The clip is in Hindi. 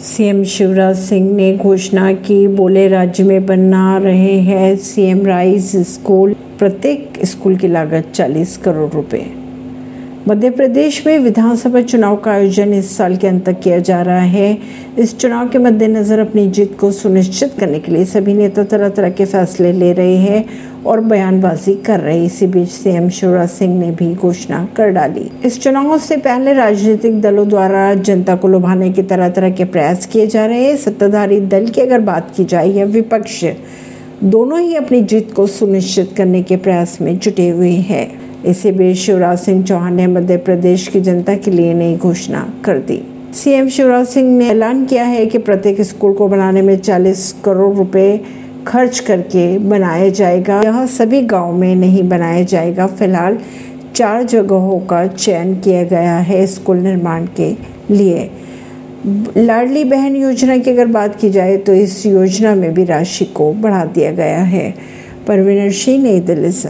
सीएम शिवराज सिंह ने घोषणा की, बोले, राज्य में बना रहे हैं सीएम राइज स्कूल। प्रत्येक स्कूल की लागत 40 करोड़ रुपए। मध्य प्रदेश में विधानसभा चुनाव का आयोजन इस साल के अंत तक किया जा रहा है। इस चुनाव के मद्देनजर अपनी जीत को सुनिश्चित करने के लिए सभी नेता तरह तरह के फैसले ले रहे हैं और बयानबाजी कर रहे हैं। इसी बीच सीएम शिवराज सिंह ने भी घोषणा कर डाली। इस चुनाव से पहले राजनीतिक दलों द्वारा जनता को लुभाने के तरह तरह के प्रयास किए जा रहे हैं। सत्ताधारी दल की अगर बात की जाए या विपक्ष, दोनों ही अपनी जीत को सुनिश्चित करने के प्रयास में जुटे हुए हैं। इसी बीच शिवराज सिंह चौहान ने मध्य प्रदेश की जनता के लिए नई घोषणा कर दी। सीएम शिवराज सिंह ने ऐलान किया है कि प्रत्येक स्कूल को बनाने में 40 करोड़ रुपए खर्च करके बनाया जाएगा। यह सभी गाँव में नहीं बनाया जाएगा। फ़िलहाल चार जगहों का चयन किया गया है स्कूल निर्माण के लिए। लाडली बहन योजना की अगर बात की जाए तो इस योजना में भी राशि को बढ़ा दिया गया है। परवीनर सिंह, नई दिल्ली से।